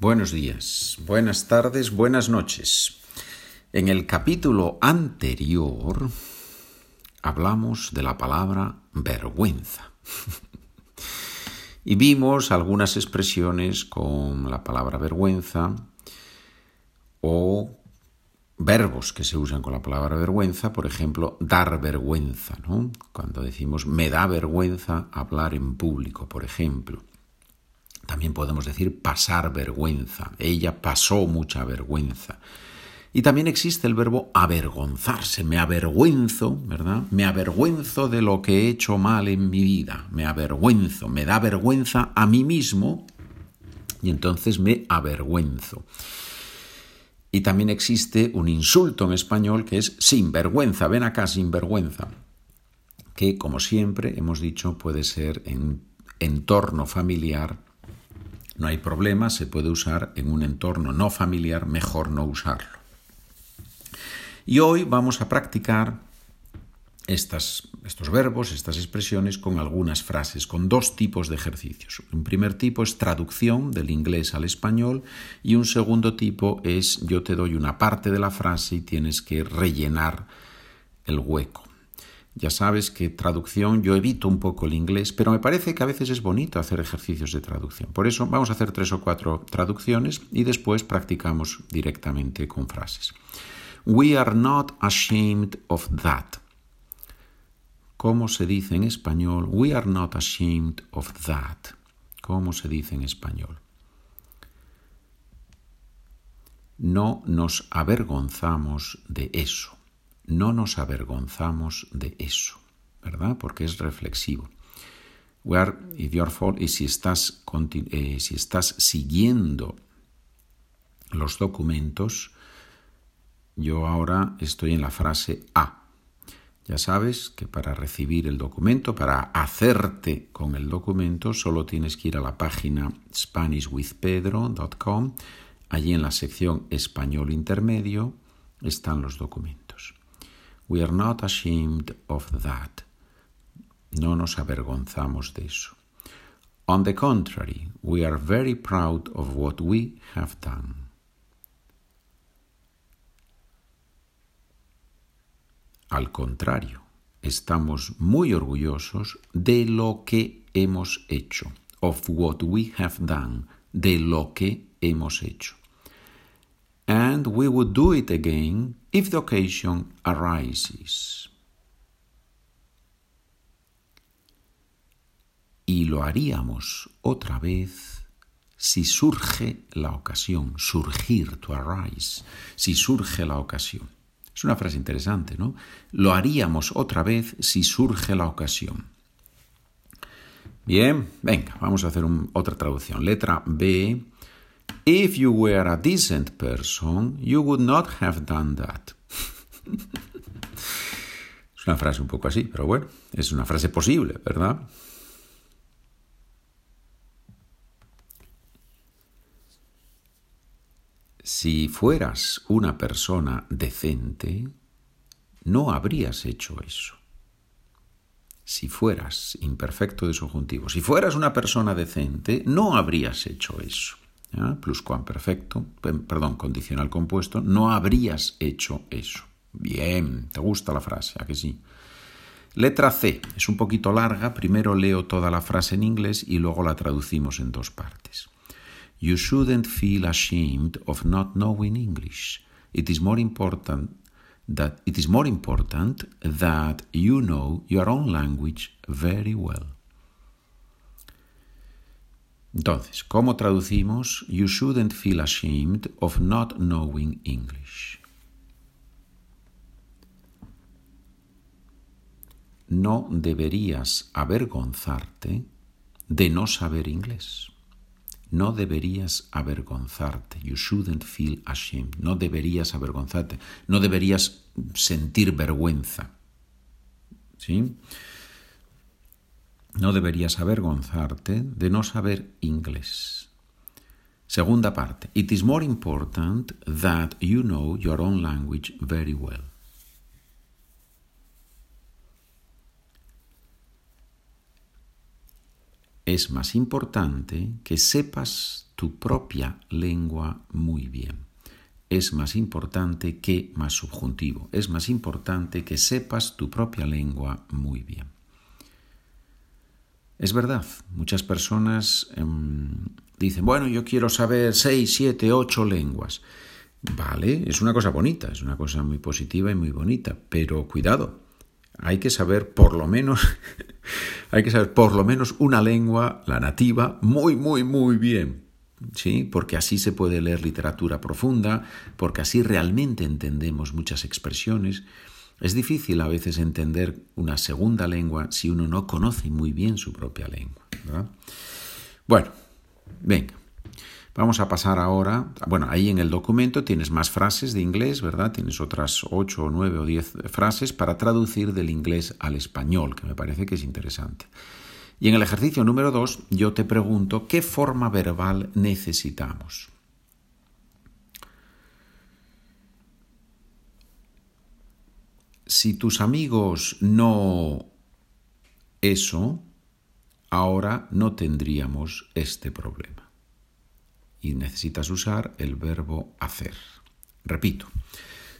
buenos días, buenas tardes, buenas noches. En el capítulo anterior hablamos de la palabra vergüenza. y vimos algunas expresiones con la palabra vergüenza o verbos que se usan con la palabra vergüenza, por ejemplo, dar vergüenza, ¿no? Cuando decimos me da vergüenza hablar en público, por ejemplo. También podemos decir pasar vergüenza. Ella pasó mucha vergüenza. Y también existe el verbo avergonzarse. Me avergüenzo, ¿verdad? Me avergüenzo de lo que he hecho mal en mi vida. Me avergüenzo. Me da vergüenza a mí mismo y entonces me avergüenzo. Y también existe un insulto en español que es sinvergüenza, ven acá sinvergüenza, que como siempre hemos dicho puede ser en entorno familiar, no hay problema, se puede usar en un entorno no familiar, mejor no usarlo. Y hoy vamos a practicar estos verbos, estas expresiones con algunas frases, con dos tipos de ejercicios. Un primer tipo es traducción del inglés al español y un segundo tipo es yo te doy una parte de la frase y tienes que rellenar el hueco. Ya sabes que traducción yo evito un poco el inglés, pero me parece que a veces es bonito hacer ejercicios de traducción. Por eso vamos a hacer tres o cuatro traducciones y después practicamos directamente con frases. We are not ashamed of that. ¿Cómo se dice en español? We are not ashamed of that. ¿Cómo se dice en español? No nos avergonzamos de eso. No nos avergonzamos de eso, ¿verdad? Porque es reflexivo. We are, if you are y eh, si estás siguiendo los documentos, yo ahora estoy en la frase A. Ya sabes que para recibir el documento, para hacerte con el documento, solo tienes que ir a la página SpanishWithPedro.com. Allí en la sección Español Intermedio están los documentos. We are not ashamed of that. No nos avergonzamos de eso. On the contrary, we are very proud of what we have done. Al contrario, estamos muy orgullosos de lo que hemos hecho, of what we have done, de lo que hemos hecho. And we would do it again if the occasion arises. Y lo haríamos otra vez si surge la ocasión, surgir, to arise, si surge la ocasión. Es una frase interesante, ¿no? Lo haríamos otra vez si surge la ocasión. Bien, venga, vamos a hacer otra traducción. Letra B. If you were a decent person, you would not have done that. es una frase un poco así, pero bueno, es una frase posible, ¿verdad? Si fueras una persona decente, no habrías hecho eso. Si fueras imperfecto de subjuntivo, si fueras una persona decente, no habrías hecho eso. Pluscuamperfecto, perdón, condicional compuesto, no habrías hecho eso. Bien, ¿te gusta la frase? ¿A que sí? Letra C, es un poquito larga, primero leo toda la frase en inglés y luego la traducimos en dos partes. You shouldn't feel ashamed of not knowing English. It is more important that it is more important that you know your own language very well. Entonces, ¿cómo traducimos You shouldn't feel ashamed of not knowing English? No deberías avergonzarte de no saber inglés. No deberías avergonzarte. You shouldn't feel ashamed. No deberías avergonzarte. No deberías sentir vergüenza. ¿Sí? No deberías avergonzarte de no saber inglés. Segunda parte. It is more important that you know your own language very well. es más importante que sepas tu propia lengua muy bien. Es más importante que más subjuntivo. Es más importante que sepas tu propia lengua muy bien. Es verdad, muchas personas em, dicen, bueno, yo quiero saber seis, siete, ocho lenguas. Vale, es una cosa bonita, es una cosa muy positiva y muy bonita, pero cuidado, hay que saber por lo menos, hay que saber por lo menos una lengua, la nativa, muy, muy, muy bien. ¿Sí? Porque así se puede leer literatura profunda, porque así realmente entendemos muchas expresiones. Es difícil a veces entender una segunda lengua si uno no conoce muy bien su propia lengua. Bueno, venga. Vamos a pasar ahora, bueno, ahí en el documento tienes más frases de inglés, ¿verdad? Tienes otras ocho o nueve o diez frases para traducir del inglés al español, que me parece que es interesante. Y en el ejercicio número dos yo te pregunto, ¿qué forma verbal necesitamos? Si tus amigos no eso, ahora no tendríamos este problema y necesitas usar el verbo hacer. Repito,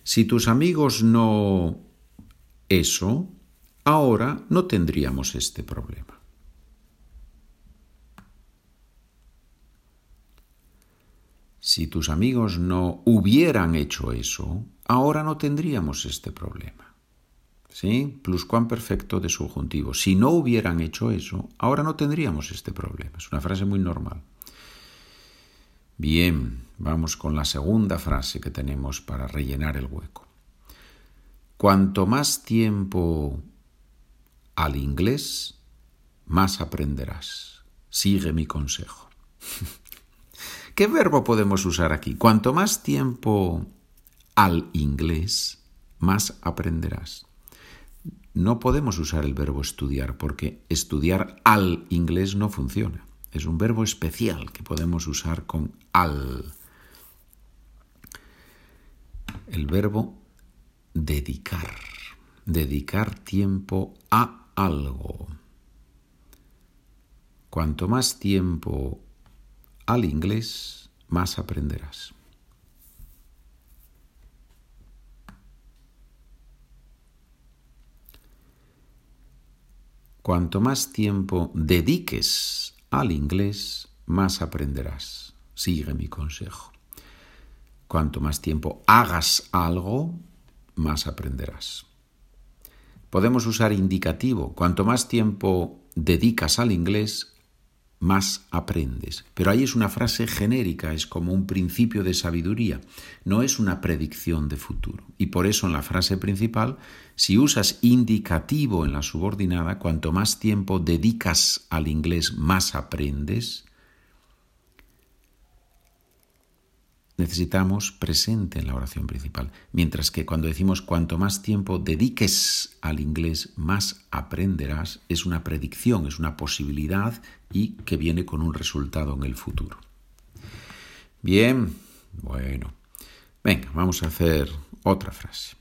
si tus amigos no eso, ahora no tendríamos este problema. Si tus amigos no hubieran hecho eso, ahora no tendríamos este problema. ¿Sí? Pluscuamperfecto de subjuntivo. Si no hubieran hecho eso, ahora no tendríamos este problema. Es una frase muy normal. Bien, vamos con la segunda frase que tenemos para rellenar el hueco. Cuanto más tiempo al inglés, más aprenderás. Sigue mi consejo. ¿Qué verbo podemos usar aquí? Cuanto más tiempo al inglés, más aprenderás. No podemos usar el verbo estudiar porque estudiar al inglés no funciona. Es un verbo especial que podemos usar con al. El verbo dedicar. Dedicar tiempo a algo. Cuanto más tiempo al inglés, más aprenderás. Cuanto más tiempo dediques al inglés, más aprenderás. Sigue mi consejo. Cuanto más tiempo hagas algo, más aprenderás. Podemos usar indicativo. Cuanto más tiempo dedicas al inglés, más aprendes. Pero ahí es una frase genérica, es como un principio de sabiduría, no es una predicción de futuro. Y por eso en la frase principal, si usas indicativo en la subordinada, cuanto más tiempo dedicas al inglés, más aprendes, necesitamos presente en la oración principal. Mientras que cuando decimos cuanto más tiempo dediques al inglés, más aprenderás, es una predicción, es una posibilidad y que viene con un resultado en el futuro. Bien, bueno. Venga, vamos a hacer otra frase.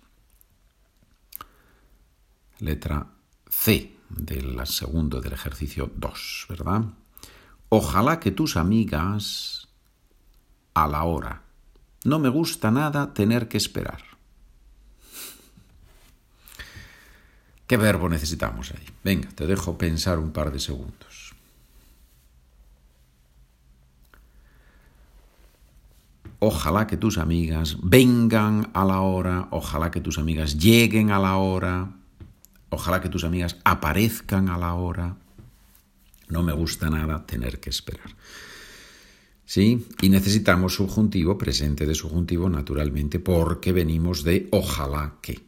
Letra C del segundo del ejercicio 2, ¿verdad? Ojalá que tus amigas a la hora no me gusta nada tener que esperar. ¿Qué verbo necesitamos ahí? Venga, te dejo pensar un par de segundos. Ojalá que tus amigas vengan a la hora, ojalá que tus amigas lleguen a la hora, ojalá que tus amigas aparezcan a la hora. No me gusta nada tener que esperar. ¿Sí? Y necesitamos subjuntivo, presente de subjuntivo, naturalmente, porque venimos de ojalá que.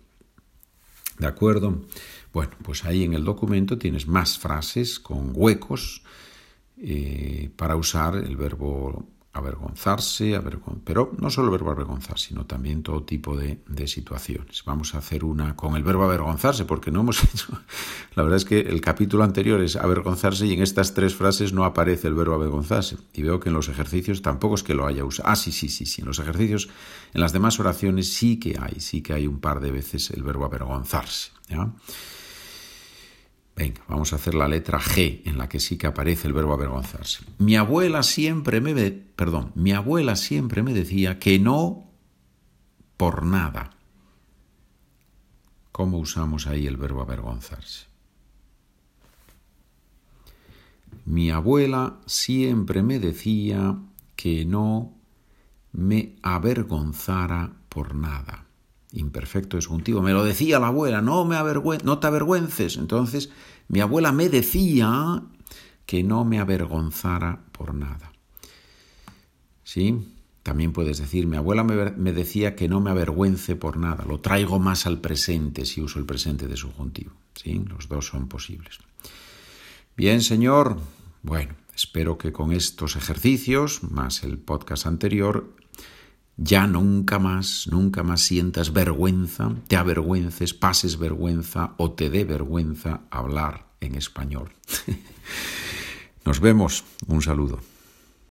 ¿De acuerdo? Bueno, pues ahí en el documento tienes más frases con huecos eh, para usar el verbo avergonzarse, pero no solo el verbo avergonzar, sino también todo tipo de, situaciones. Vamos a hacer una con el verbo avergonzarse, porque no hemos hecho... La verdad es que el capítulo anterior es avergonzarse y en estas tres frases no aparece el verbo avergonzarse. Y veo que en los ejercicios tampoco es que lo haya usado. Ah, sí, sí, sí, sí. En los ejercicios, en las demás oraciones sí que hay, sí que hay un par de veces el verbo avergonzarse. Venga, vamos a hacer la letra G en la que sí que aparece el verbo avergonzarse. Mi abuela siempre me, mi abuela siempre me decía que no por nada. ¿Cómo usamos ahí el verbo avergonzarse? Mi abuela siempre me decía que no me avergonzara por nada. Imperfecto disjuntivo. Me lo decía la abuela, no, me no te avergüences. Entonces, mi abuela me decía que no me avergonzara por nada. ¿Sí? También puedes decir, mi abuela me, decía que no me avergüence por nada. Lo traigo más al presente si uso el presente de subjuntivo. ¿Sí? Los dos son posibles. Bien, señor. Bueno, espero que con estos ejercicios, más el podcast anterior, ya nunca más, nunca más sientas vergüenza, te avergüences, pases vergüenza o te dé vergüenza hablar en español. Nos vemos. Un saludo.